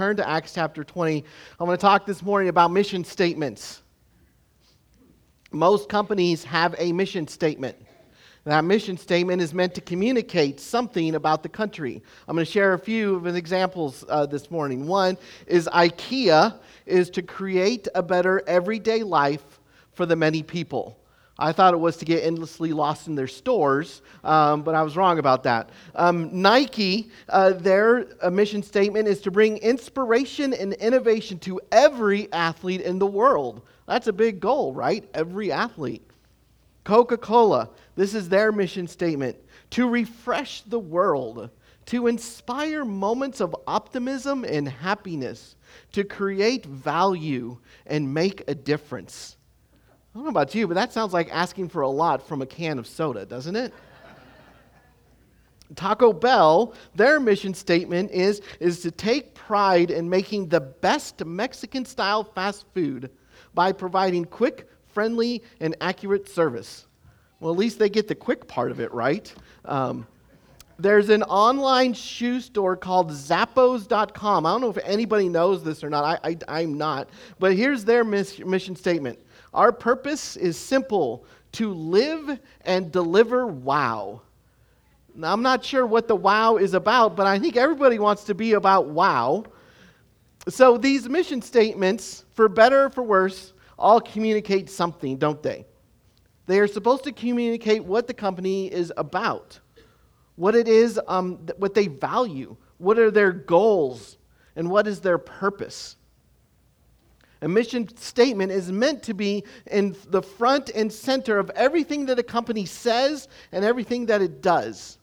Turn to Acts chapter 20. I'm going to talk this morning about mission statements. Most companies have a mission statement. That mission statement is meant to communicate something about the country. I'm going to share a few of the examples uh, this morning. One is IKEA is to create a better everyday life for the many people. I thought it was to get endlessly lost in their stores, um, but I was wrong about that. Um, Nike, uh, their uh, mission statement is to bring inspiration and innovation to every athlete in the world. That's a big goal, right? Every athlete. Coca Cola, this is their mission statement to refresh the world, to inspire moments of optimism and happiness, to create value and make a difference. I don't know about you, but that sounds like asking for a lot from a can of soda, doesn't it? Taco Bell, their mission statement is, is to take pride in making the best Mexican style fast food by providing quick, friendly, and accurate service. Well, at least they get the quick part of it right. Um, there's an online shoe store called Zappos.com. I don't know if anybody knows this or not. I, I, am not. But here's their mis- mission statement our purpose is simple to live and deliver wow. Now, I'm not sure what the wow is about, but I think everybody wants to be about wow. So, these mission statements, for better or for worse, all communicate something, don't they? They are supposed to communicate what the company is about, what it is, um, what they value, what are their goals, and what is their purpose. A mission statement is meant to be in the front and center of everything that a company says and everything that it does.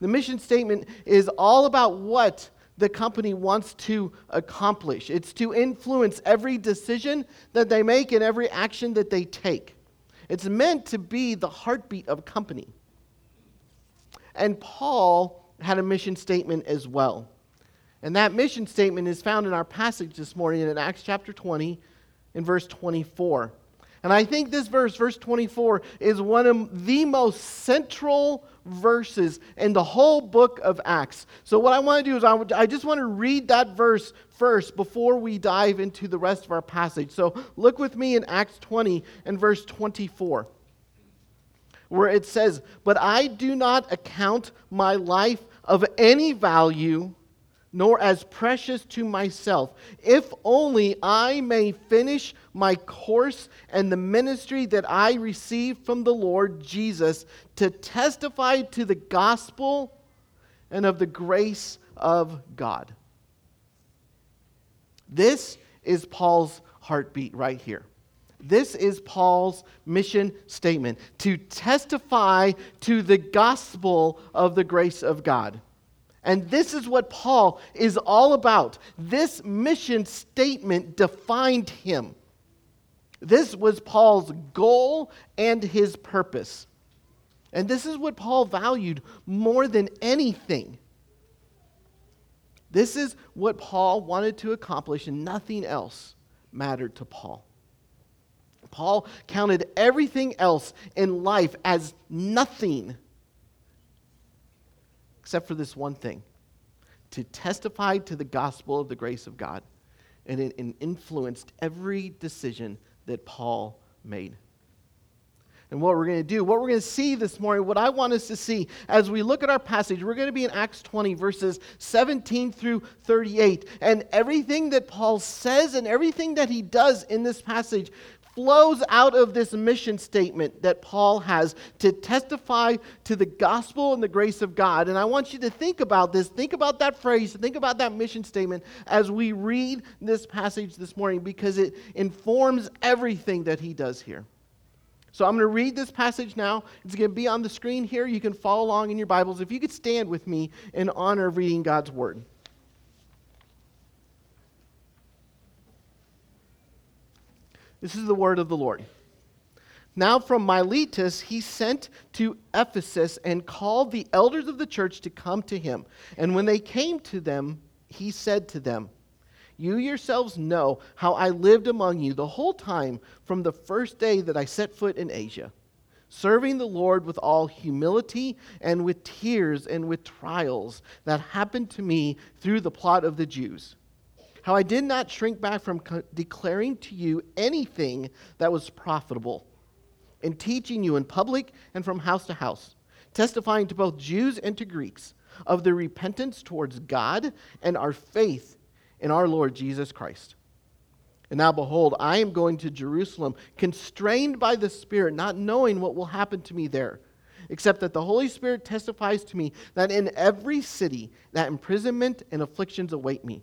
The mission statement is all about what the company wants to accomplish. It's to influence every decision that they make and every action that they take. It's meant to be the heartbeat of a company. And Paul had a mission statement as well. And that mission statement is found in our passage this morning in Acts chapter 20 in verse 24. And I think this verse, verse 24, is one of the most central verses in the whole book of Acts. So, what I want to do is, I, I just want to read that verse first before we dive into the rest of our passage. So, look with me in Acts 20 and verse 24, where it says, But I do not account my life of any value nor as precious to myself, if only I may finish my course and the ministry that I received from the Lord Jesus to testify to the gospel and of the grace of God. This is Paul's heartbeat right here. This is Paul's mission statement to testify to the gospel of the grace of God. And this is what Paul is all about. This mission statement defined him. This was Paul's goal and his purpose. And this is what Paul valued more than anything. This is what Paul wanted to accomplish, and nothing else mattered to Paul. Paul counted everything else in life as nothing except for this one thing to testify to the gospel of the grace of God. And it influenced every decision that Paul made. And what we're going to do, what we're going to see this morning, what I want us to see as we look at our passage, we're going to be in Acts 20, verses 17 through 38. And everything that Paul says and everything that he does in this passage flows out of this mission statement that Paul has to testify to the gospel and the grace of God. And I want you to think about this, think about that phrase, think about that mission statement as we read this passage this morning because it informs everything that he does here. So I'm going to read this passage now. It's going to be on the screen here. You can follow along in your Bibles. If you could stand with me in honor of reading God's word. This is the word of the Lord. Now, from Miletus, he sent to Ephesus and called the elders of the church to come to him. And when they came to them, he said to them, You yourselves know how I lived among you the whole time from the first day that I set foot in Asia, serving the Lord with all humility and with tears and with trials that happened to me through the plot of the Jews how I did not shrink back from co- declaring to you anything that was profitable, in teaching you in public and from house to house, testifying to both Jews and to Greeks of the repentance towards God and our faith in our Lord Jesus Christ. And now, behold, I am going to Jerusalem, constrained by the Spirit, not knowing what will happen to me there, except that the Holy Spirit testifies to me that in every city that imprisonment and afflictions await me.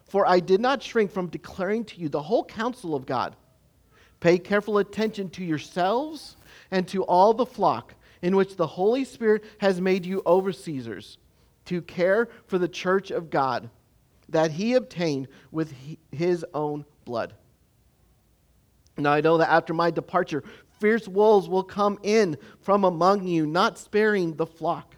for I did not shrink from declaring to you the whole counsel of God. Pay careful attention to yourselves and to all the flock in which the Holy Spirit has made you overseers, to care for the church of God that he obtained with his own blood. Now I know that after my departure, fierce wolves will come in from among you, not sparing the flock.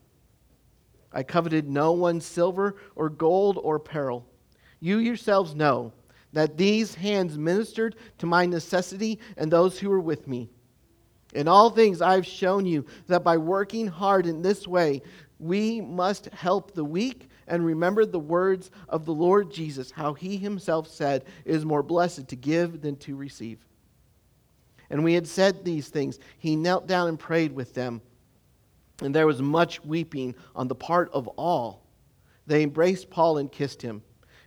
I coveted no one's silver or gold or apparel. You yourselves know that these hands ministered to my necessity and those who were with me. In all things, I've shown you that by working hard in this way, we must help the weak and remember the words of the Lord Jesus, how he himself said, It is more blessed to give than to receive. And we had said these things. He knelt down and prayed with them. And there was much weeping on the part of all. They embraced Paul and kissed him,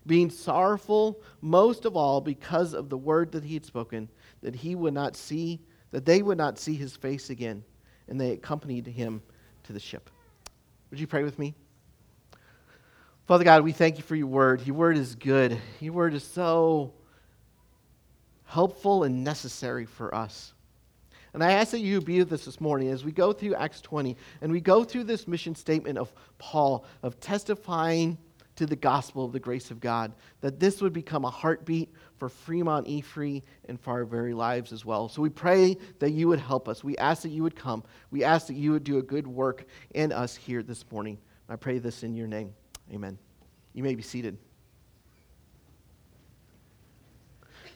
being sorrowful most of all because of the word that he had spoken, that he would not see, that they would not see his face again. And they accompanied him to the ship. Would you pray with me? Father God, we thank you for your word. Your word is good. Your word is so helpful and necessary for us. And I ask that you be with us this morning as we go through Acts 20 and we go through this mission statement of Paul of testifying to the gospel of the grace of God, that this would become a heartbeat for Fremont E-Free and for our very lives as well. So we pray that you would help us. We ask that you would come. We ask that you would do a good work in us here this morning. I pray this in your name. Amen. You may be seated.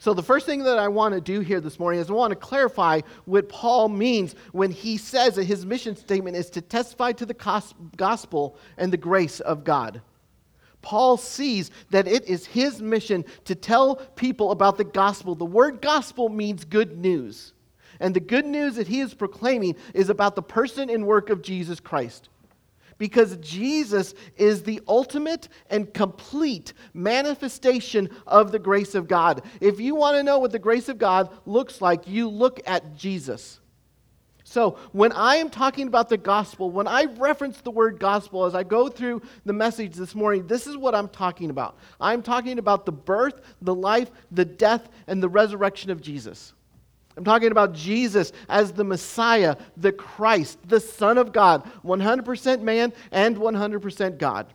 So, the first thing that I want to do here this morning is I want to clarify what Paul means when he says that his mission statement is to testify to the gospel and the grace of God. Paul sees that it is his mission to tell people about the gospel. The word gospel means good news. And the good news that he is proclaiming is about the person and work of Jesus Christ because Jesus is the ultimate and complete manifestation of the grace of God. If you want to know what the grace of God looks like, you look at Jesus. So, when I am talking about the gospel, when I reference the word gospel as I go through the message this morning, this is what I'm talking about. I'm talking about the birth, the life, the death, and the resurrection of Jesus. I'm talking about Jesus as the Messiah, the Christ, the Son of God, 100% man and 100% God.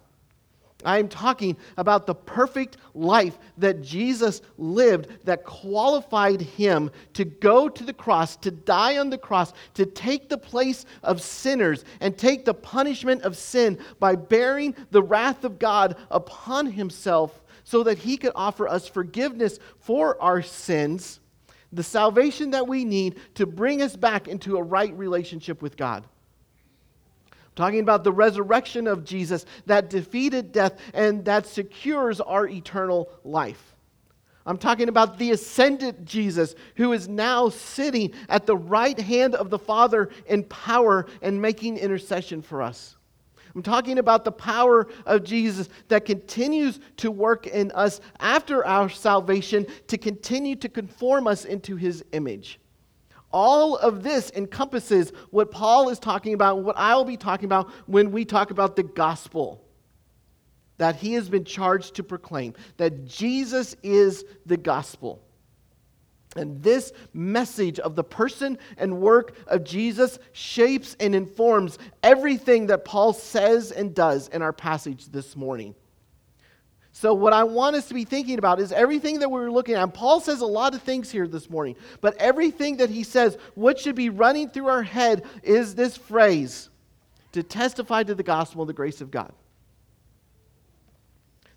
I'm talking about the perfect life that Jesus lived that qualified him to go to the cross, to die on the cross, to take the place of sinners and take the punishment of sin by bearing the wrath of God upon himself so that he could offer us forgiveness for our sins the salvation that we need to bring us back into a right relationship with God. I'm talking about the resurrection of Jesus that defeated death and that secures our eternal life. I'm talking about the ascended Jesus who is now sitting at the right hand of the Father in power and making intercession for us. I'm talking about the power of Jesus that continues to work in us after our salvation to continue to conform us into his image. All of this encompasses what Paul is talking about, what I'll be talking about when we talk about the gospel that he has been charged to proclaim, that Jesus is the gospel. And this message of the person and work of Jesus shapes and informs everything that Paul says and does in our passage this morning. So, what I want us to be thinking about is everything that we are looking at. And Paul says a lot of things here this morning, but everything that he says, what should be running through our head is this phrase to testify to the gospel of the grace of God.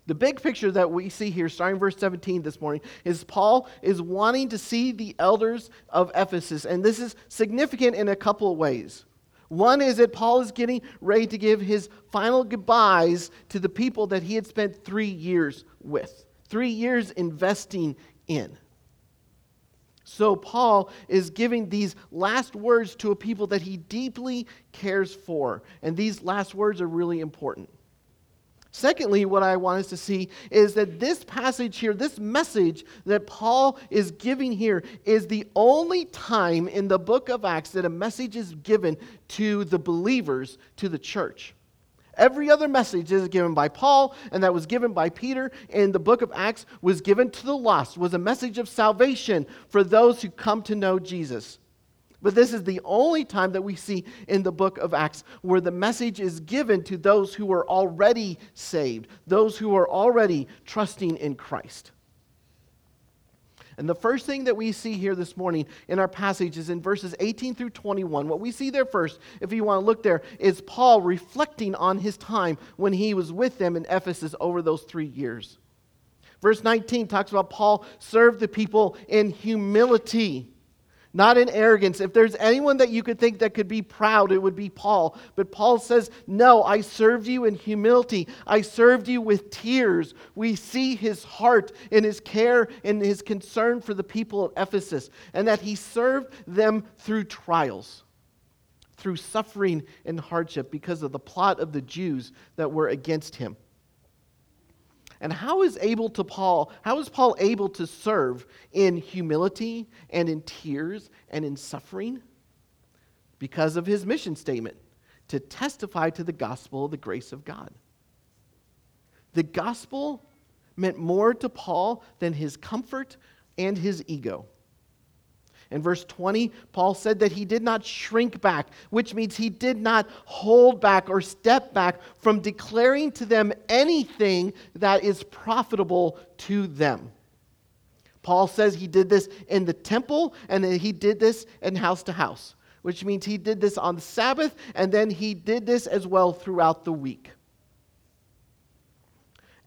The big picture that we see here, starting verse 17 this morning, is Paul is wanting to see the elders of Ephesus. And this is significant in a couple of ways. One is that Paul is getting ready to give his final goodbyes to the people that he had spent three years with, three years investing in. So, Paul is giving these last words to a people that he deeply cares for. And these last words are really important. Secondly, what I want us to see is that this passage here, this message that Paul is giving here, is the only time in the book of Acts that a message is given to the believers, to the church. Every other message is given by Paul, and that was given by Peter in the book of Acts, was given to the lost, was a message of salvation for those who come to know Jesus. But this is the only time that we see in the book of Acts where the message is given to those who are already saved, those who are already trusting in Christ. And the first thing that we see here this morning in our passage is in verses 18 through 21. What we see there first, if you want to look there, is Paul reflecting on his time when he was with them in Ephesus over those three years. Verse 19 talks about Paul served the people in humility not in arrogance. If there's anyone that you could think that could be proud, it would be Paul. But Paul says, No, I served you in humility. I served you with tears. We see his heart and his care and his concern for the people of Ephesus, and that he served them through trials, through suffering and hardship because of the plot of the Jews that were against him. And how is able to Paul, how is Paul able to serve in humility and in tears and in suffering? Because of his mission statement to testify to the gospel of the grace of God. The gospel meant more to Paul than his comfort and his ego. In verse 20, Paul said that he did not shrink back, which means he did not hold back or step back from declaring to them anything that is profitable to them. Paul says he did this in the temple and he did this in house to house, which means he did this on the Sabbath and then he did this as well throughout the week.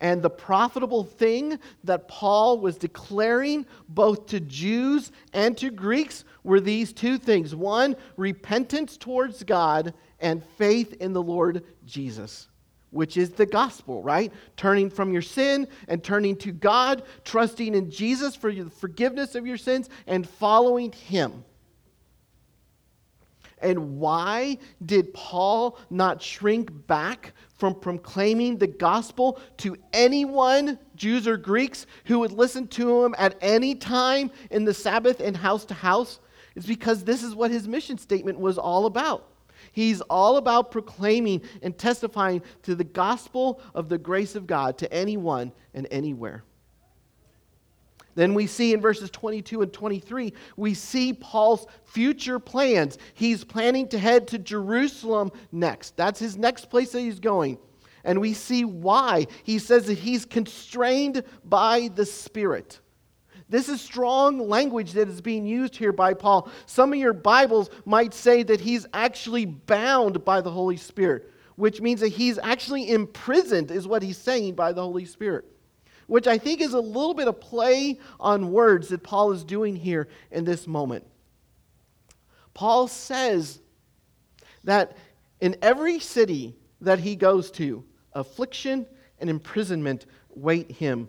And the profitable thing that Paul was declaring both to Jews and to Greeks were these two things one, repentance towards God, and faith in the Lord Jesus, which is the gospel, right? Turning from your sin and turning to God, trusting in Jesus for the forgiveness of your sins, and following Him. And why did Paul not shrink back from proclaiming the gospel to anyone, Jews or Greeks, who would listen to him at any time in the Sabbath and house to house? It's because this is what his mission statement was all about. He's all about proclaiming and testifying to the gospel of the grace of God to anyone and anywhere. Then we see in verses 22 and 23, we see Paul's future plans. He's planning to head to Jerusalem next. That's his next place that he's going. And we see why. He says that he's constrained by the Spirit. This is strong language that is being used here by Paul. Some of your Bibles might say that he's actually bound by the Holy Spirit, which means that he's actually imprisoned, is what he's saying by the Holy Spirit which I think is a little bit of play on words that Paul is doing here in this moment. Paul says that in every city that he goes to, affliction and imprisonment wait him.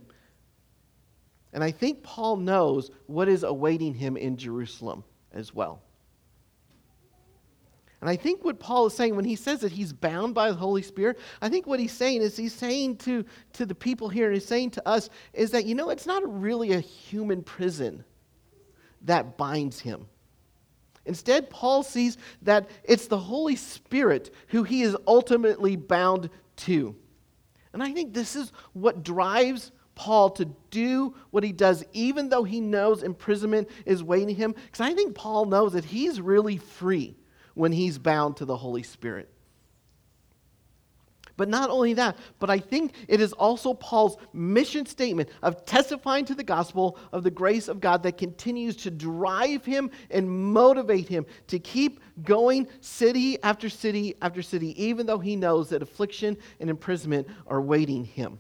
And I think Paul knows what is awaiting him in Jerusalem as well. And I think what Paul is saying when he says that he's bound by the Holy Spirit, I think what he's saying is he's saying to, to the people here, and he's saying to us, is that, you know, it's not really a human prison that binds him. Instead, Paul sees that it's the Holy Spirit who he is ultimately bound to. And I think this is what drives Paul to do what he does, even though he knows imprisonment is waiting him. Because I think Paul knows that he's really free when he's bound to the Holy Spirit. But not only that, but I think it is also Paul's mission statement of testifying to the gospel of the grace of God that continues to drive him and motivate him to keep going city after city after city, even though he knows that affliction and imprisonment are waiting him.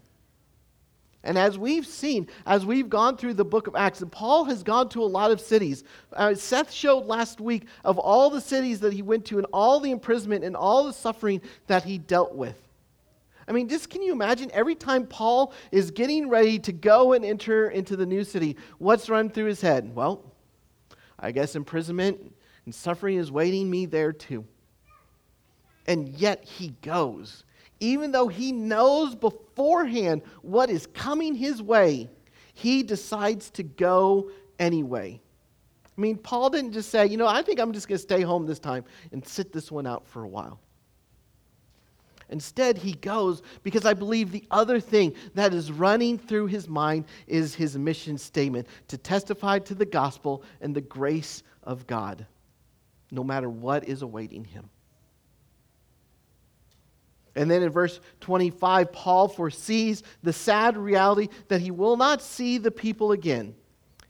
And as we've seen, as we've gone through the book of Acts, and Paul has gone to a lot of cities. Uh, Seth showed last week of all the cities that he went to and all the imprisonment and all the suffering that he dealt with. I mean, just can you imagine every time Paul is getting ready to go and enter into the new city, what's run through his head? Well, I guess imprisonment and suffering is waiting me there too. And yet he goes even though he knows beforehand what is coming his way, he decides to go anyway. I mean, Paul didn't just say, you know, I think I'm just going to stay home this time and sit this one out for a while. Instead, he goes because I believe the other thing that is running through his mind is his mission statement to testify to the gospel and the grace of God, no matter what is awaiting him. And then in verse 25, Paul foresees the sad reality that he will not see the people again,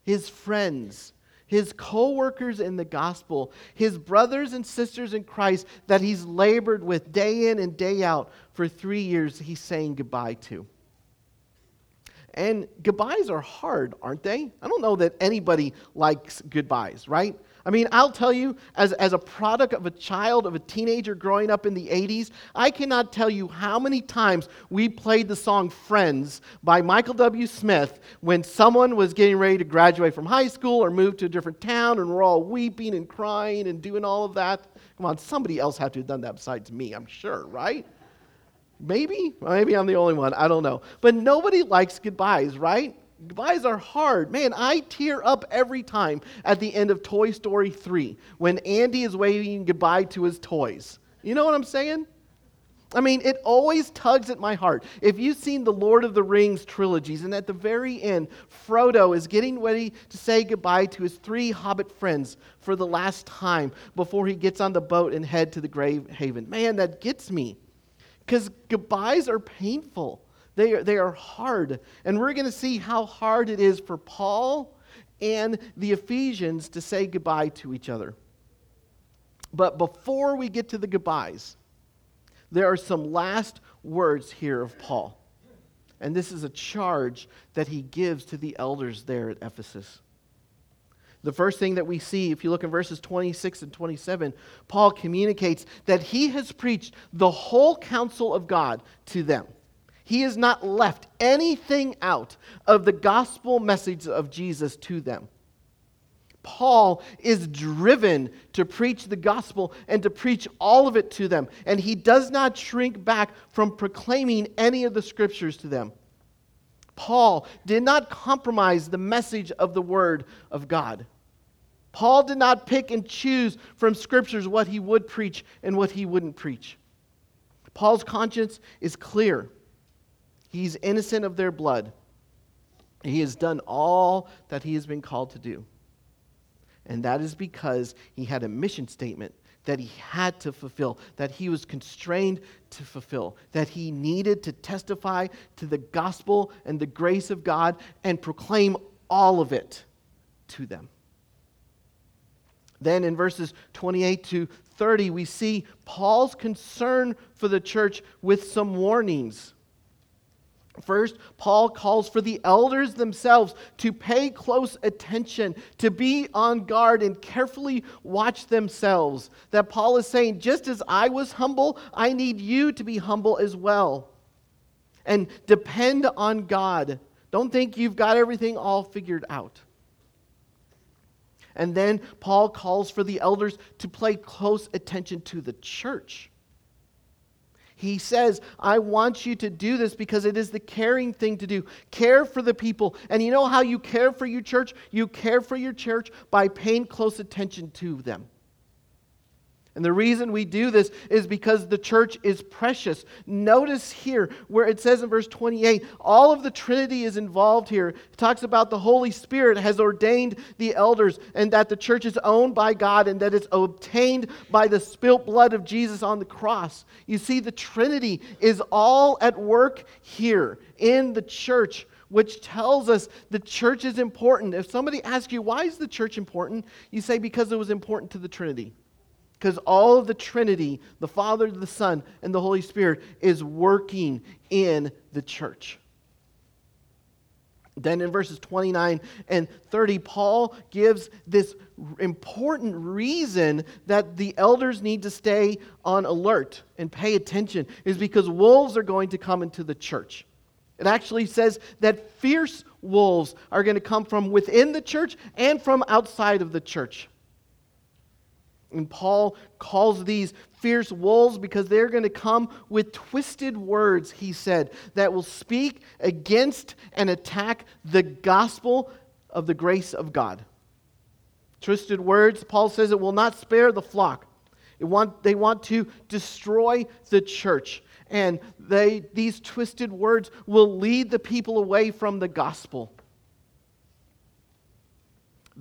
his friends, his co workers in the gospel, his brothers and sisters in Christ that he's labored with day in and day out for three years, he's saying goodbye to. And goodbyes are hard, aren't they? I don't know that anybody likes goodbyes, right? I mean, I'll tell you, as, as a product of a child, of a teenager growing up in the 80s, I cannot tell you how many times we played the song Friends by Michael W. Smith when someone was getting ready to graduate from high school or move to a different town and we're all weeping and crying and doing all of that. Come on, somebody else had to have done that besides me, I'm sure, right? Maybe? Maybe I'm the only one. I don't know. But nobody likes goodbyes, right? Goodbyes are hard. Man, I tear up every time at the end of Toy Story 3 when Andy is waving goodbye to his toys. You know what I'm saying? I mean, it always tugs at my heart. If you've seen the Lord of the Rings trilogies, and at the very end, Frodo is getting ready to say goodbye to his three hobbit friends for the last time before he gets on the boat and head to the Grey Haven. Man, that gets me. Because goodbyes are painful. They are, they are hard. And we're going to see how hard it is for Paul and the Ephesians to say goodbye to each other. But before we get to the goodbyes, there are some last words here of Paul. And this is a charge that he gives to the elders there at Ephesus. The first thing that we see, if you look in verses 26 and 27, Paul communicates that he has preached the whole counsel of God to them. He has not left anything out of the gospel message of Jesus to them. Paul is driven to preach the gospel and to preach all of it to them, and he does not shrink back from proclaiming any of the scriptures to them. Paul did not compromise the message of the word of God. Paul did not pick and choose from scriptures what he would preach and what he wouldn't preach. Paul's conscience is clear. He's innocent of their blood. He has done all that he has been called to do. And that is because he had a mission statement that he had to fulfill, that he was constrained to fulfill, that he needed to testify to the gospel and the grace of God and proclaim all of it to them. Then in verses 28 to 30, we see Paul's concern for the church with some warnings. First, Paul calls for the elders themselves to pay close attention, to be on guard and carefully watch themselves. That Paul is saying, just as I was humble, I need you to be humble as well. And depend on God. Don't think you've got everything all figured out. And then Paul calls for the elders to pay close attention to the church. He says, I want you to do this because it is the caring thing to do. Care for the people. And you know how you care for your church? You care for your church by paying close attention to them. And the reason we do this is because the church is precious. Notice here where it says in verse 28, all of the Trinity is involved here. It talks about the Holy Spirit has ordained the elders and that the church is owned by God and that it's obtained by the spilt blood of Jesus on the cross. You see, the Trinity is all at work here in the church which tells us the church is important. If somebody asks you, why is the church important? You say, because it was important to the Trinity. Because all of the Trinity, the Father, the Son, and the Holy Spirit, is working in the church. Then in verses 29 and 30, Paul gives this important reason that the elders need to stay on alert and pay attention, is because wolves are going to come into the church. It actually says that fierce wolves are going to come from within the church and from outside of the church. And Paul calls these fierce wolves because they're going to come with twisted words, he said, that will speak against and attack the gospel of the grace of God. Twisted words, Paul says it will not spare the flock. Want, they want to destroy the church. And they, these twisted words will lead the people away from the gospel.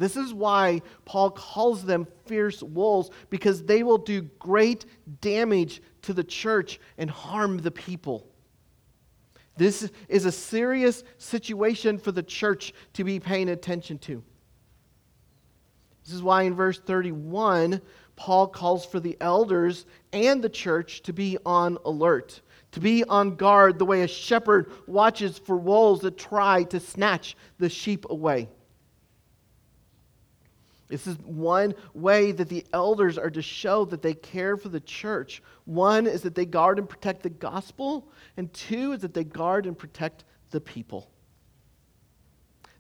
This is why Paul calls them fierce wolves, because they will do great damage to the church and harm the people. This is a serious situation for the church to be paying attention to. This is why in verse 31, Paul calls for the elders and the church to be on alert, to be on guard the way a shepherd watches for wolves that try to snatch the sheep away. This is one way that the elders are to show that they care for the church. One is that they guard and protect the gospel, and two is that they guard and protect the people.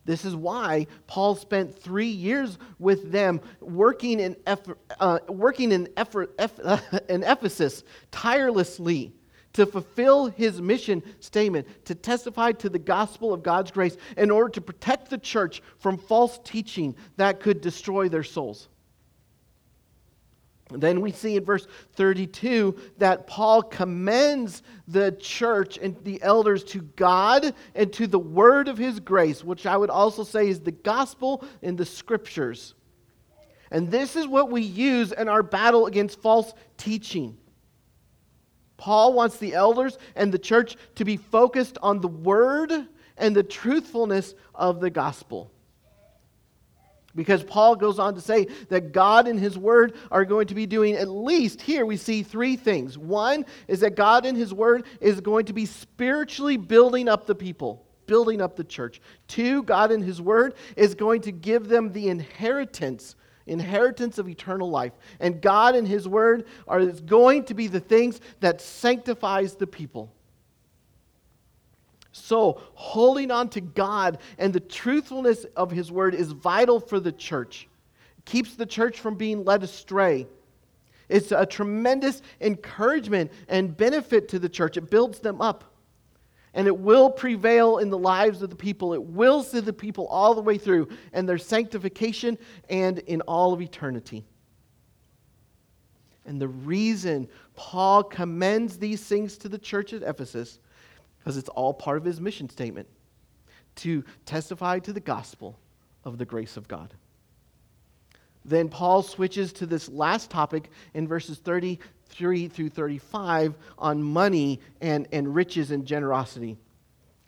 This is why Paul spent three years with them working in, uh, working in, uh, in Ephesus tirelessly to fulfill his mission statement, to testify to the gospel of God's grace in order to protect the church from false teaching that could destroy their souls. Then we see in verse 32 that Paul commends the church and the elders to God and to the word of his grace, which I would also say is the gospel and the scriptures. And this is what we use in our battle against false teaching. Paul wants the elders and the church to be focused on the word and the truthfulness of the gospel. Because Paul goes on to say that God and His Word are going to be doing at least, here we see three things. One is that God and His Word is going to be spiritually building up the people, building up the church. Two, God and His Word is going to give them the inheritance inheritance of eternal life. And God and His Word are going to be the things that sanctifies the people. So, holding on to God and the truthfulness of His Word is vital for the church. It keeps the church from being led astray. It's a tremendous encouragement and benefit to the church. It builds them up and it will prevail in the lives of the people. It will see the people all the way through and their sanctification and in all of eternity. And the reason Paul commends these things to the church at Ephesus, because it's all part of his mission statement to testify to the gospel of the grace of God. Then Paul switches to this last topic in verses 33 through 35 on money and, and riches and generosity.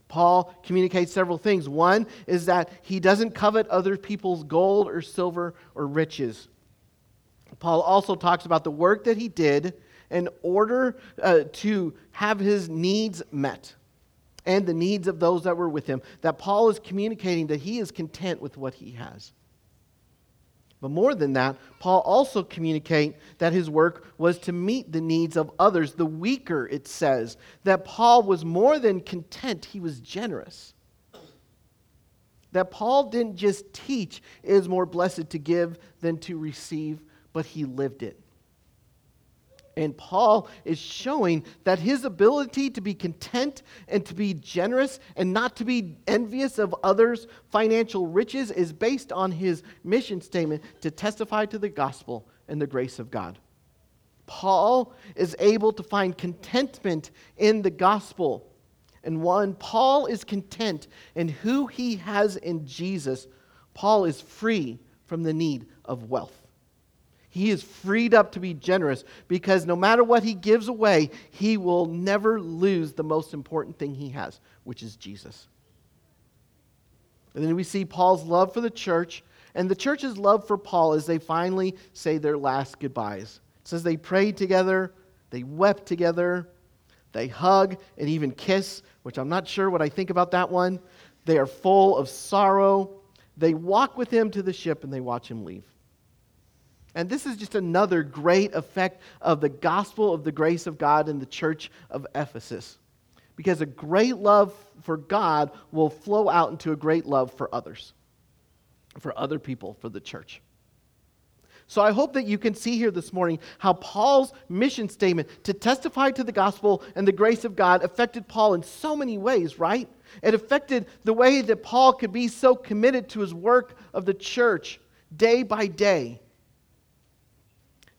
Paul communicates several things. One is that he doesn't covet other people's gold or silver or riches. Paul also talks about the work that he did in order uh, to have his needs met and the needs of those that were with him. That Paul is communicating that he is content with what he has. But more than that, Paul also communicate that his work was to meet the needs of others, the weaker, it says. That Paul was more than content, he was generous. that Paul didn't just teach it is more blessed to give than to receive, but he lived it. And Paul is showing that his ability to be content and to be generous and not to be envious of others' financial riches is based on his mission statement to testify to the gospel and the grace of God. Paul is able to find contentment in the gospel. And one, Paul is content in who he has in Jesus. Paul is free from the need of wealth. He is freed up to be generous because no matter what he gives away, he will never lose the most important thing he has, which is Jesus. And then we see Paul's love for the church and the church's love for Paul as they finally say their last goodbyes. It says they prayed together, they wept together, they hug and even kiss, which I'm not sure what I think about that one. They are full of sorrow. They walk with him to the ship and they watch him leave. And this is just another great effect of the gospel of the grace of God in the church of Ephesus. Because a great love for God will flow out into a great love for others, for other people, for the church. So I hope that you can see here this morning how Paul's mission statement to testify to the gospel and the grace of God affected Paul in so many ways, right? It affected the way that Paul could be so committed to his work of the church day by day.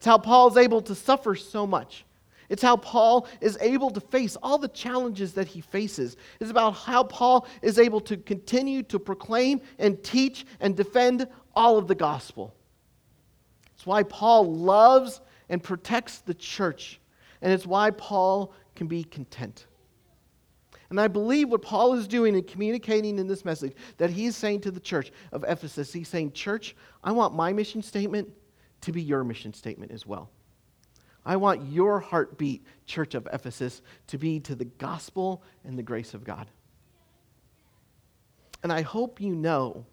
It's how Paul is able to suffer so much. It's how Paul is able to face all the challenges that he faces. It's about how Paul is able to continue to proclaim and teach and defend all of the gospel. It's why Paul loves and protects the church. And it's why Paul can be content. And I believe what Paul is doing in communicating in this message that he's saying to the church of Ephesus, he's saying, Church, I want my mission statement to be your mission statement as well. I want your heartbeat, Church of Ephesus, to be to the gospel and the grace of God. And I hope you know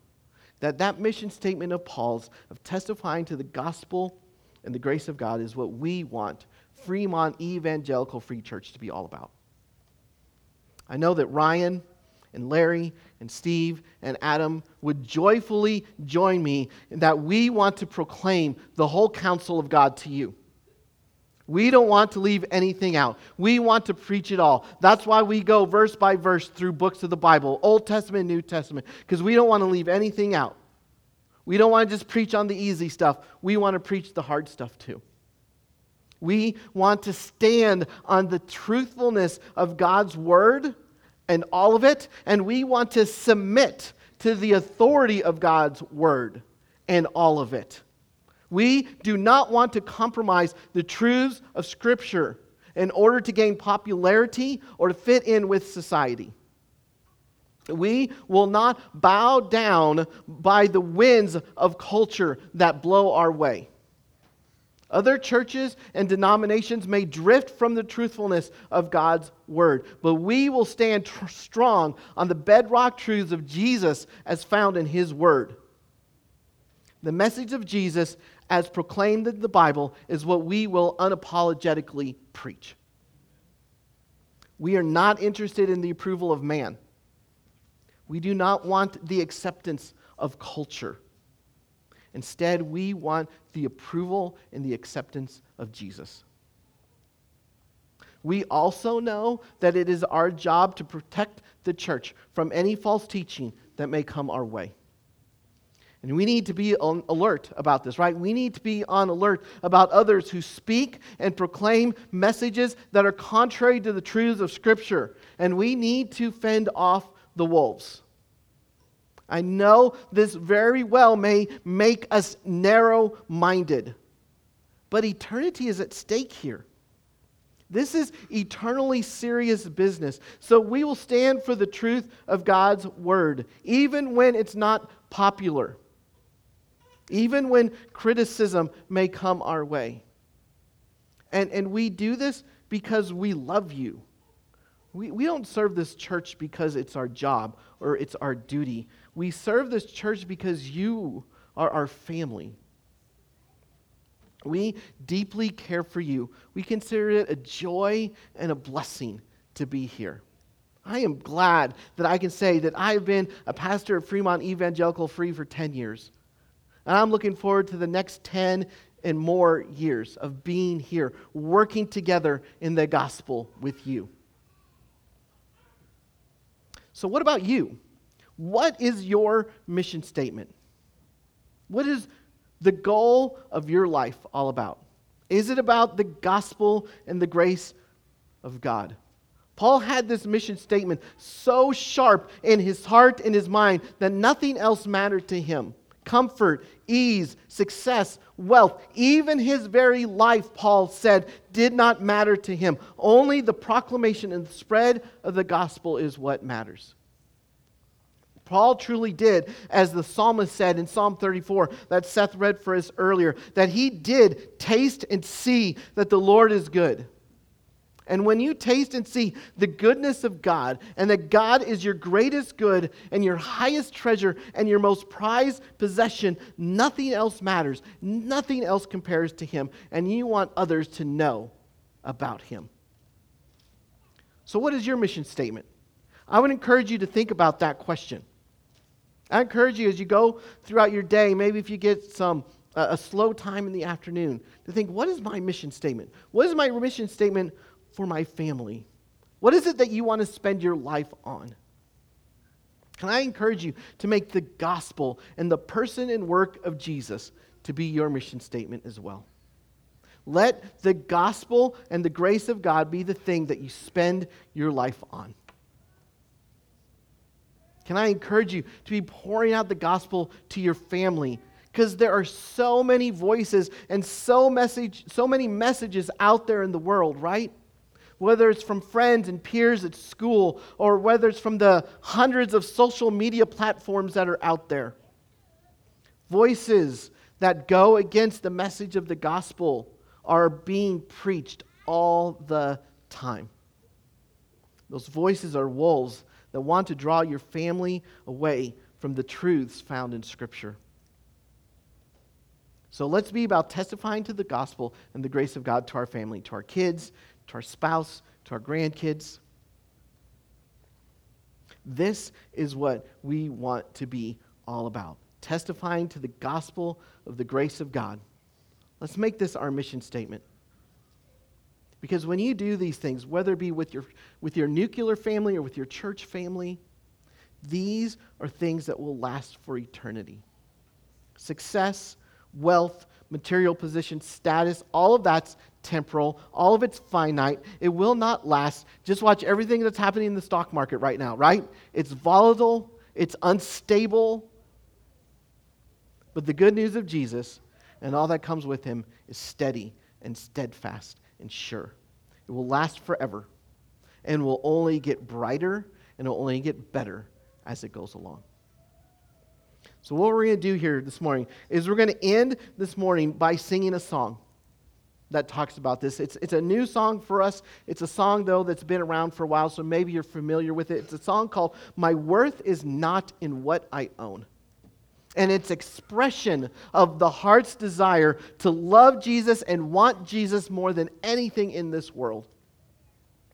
that that mission statement of Paul's, of testifying to the gospel and the grace of God, is what we want Fremont Evangelical Free Church to be all about. I know that Ryan and Larry and Steve and Adam would joyfully join me in that we want to proclaim the whole counsel of God to you. We don't want to leave anything out. We want to preach it all. That's why we go verse by verse through books of the Bible, Old Testament, New Testament, because we don't want to leave anything out. We don't want to just preach on the easy stuff. We want to preach the hard stuff too. We want to stand on the truthfulness of God's word and all of it, and we want to submit to the authority of God's word and all of it. We do not want to compromise the truths of Scripture in order to gain popularity or to fit in with society. We will not bow down by the winds of culture that blow our way. Other churches and denominations may drift from the truthfulness of God's word, but we will stand tr- strong on the bedrock truths of Jesus as found in his word. The message of Jesus, as proclaimed in the Bible, is what we will unapologetically preach. We are not interested in the approval of man. We do not want the acceptance of culture. Instead, we want the approval and the acceptance of Jesus. We also know that it is our job to protect the church from any false teaching that may come our way. And we need to be on alert about this, right? We need to be on alert about others who speak and proclaim messages that are contrary to the truths of Scripture. And we need to fend off the wolves. I know this very well may make us narrow minded, but eternity is at stake here. This is eternally serious business. So we will stand for the truth of God's word, even when it's not popular, even when criticism may come our way. And, and we do this because we love you. We, we don't serve this church because it's our job or it's our duty. We serve this church because you are our family. We deeply care for you. We consider it a joy and a blessing to be here. I am glad that I can say that I've been a pastor at Fremont Evangelical Free for 10 years. And I'm looking forward to the next 10 and more years of being here, working together in the gospel with you. So, what about you? What is your mission statement? What is the goal of your life all about? Is it about the gospel and the grace of God? Paul had this mission statement so sharp in his heart and his mind that nothing else mattered to him. Comfort, ease, success, wealth, even his very life, Paul said, did not matter to him. Only the proclamation and the spread of the gospel is what matters. Paul truly did, as the psalmist said in Psalm 34 that Seth read for us earlier, that he did taste and see that the Lord is good. And when you taste and see the goodness of God, and that God is your greatest good and your highest treasure and your most prized possession, nothing else matters. Nothing else compares to Him. And you want others to know about Him. So, what is your mission statement? I would encourage you to think about that question. I encourage you as you go throughout your day, maybe if you get some uh, a slow time in the afternoon, to think, what is my mission statement? What is my mission statement for my family? What is it that you want to spend your life on? Can I encourage you to make the gospel and the person and work of Jesus to be your mission statement as well? Let the gospel and the grace of God be the thing that you spend your life on. Can I encourage you to be pouring out the gospel to your family? Because there are so many voices and so message, so many messages out there in the world, right? whether it's from friends and peers at school or whether it's from the hundreds of social media platforms that are out there. Voices that go against the message of the gospel are being preached all the time. Those voices are wolves that want to draw your family away from the truths found in Scripture. So let's be about testifying to the gospel and the grace of God to our family, to our kids, to our spouse, to our grandkids. This is what we want to be all about testifying to the gospel of the grace of God. Let's make this our mission statement. Because when you do these things, whether it be with your, with your nuclear family or with your church family, these are things that will last for eternity. Success, wealth, material position, status, all of that's temporal, all of it's finite. It will not last. Just watch everything that's happening in the stock market right now, right? It's volatile, it's unstable. But the good news of Jesus and all that comes with him is steady and steadfast and sure. It will last forever and will only get brighter and will only get better as it goes along. So, what we're going to do here this morning is we're going to end this morning by singing a song that talks about this. It's, it's a new song for us. It's a song, though, that's been around for a while, so maybe you're familiar with it. It's a song called My Worth is Not in What I Own. And it's expression of the heart's desire to love Jesus and want Jesus more than anything in this world.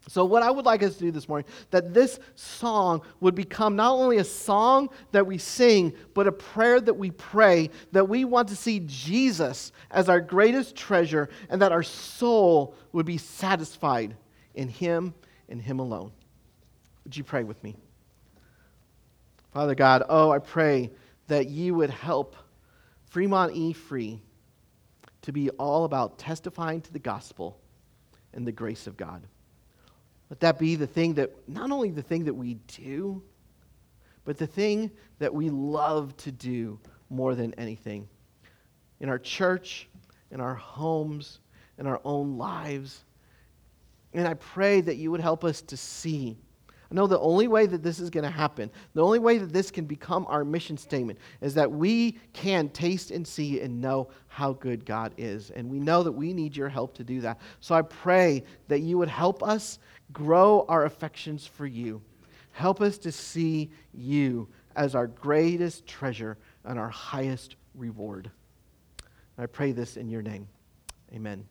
So, what I would like us to do this morning, that this song would become not only a song that we sing, but a prayer that we pray, that we want to see Jesus as our greatest treasure, and that our soul would be satisfied in Him and Him alone. Would you pray with me? Father God, oh, I pray that you would help Fremont E Free to be all about testifying to the gospel and the grace of God. Let that be the thing that, not only the thing that we do, but the thing that we love to do more than anything. In our church, in our homes, in our own lives. And I pray that you would help us to see I know the only way that this is going to happen, the only way that this can become our mission statement, is that we can taste and see and know how good God is. And we know that we need your help to do that. So I pray that you would help us grow our affections for you. Help us to see you as our greatest treasure and our highest reward. I pray this in your name. Amen.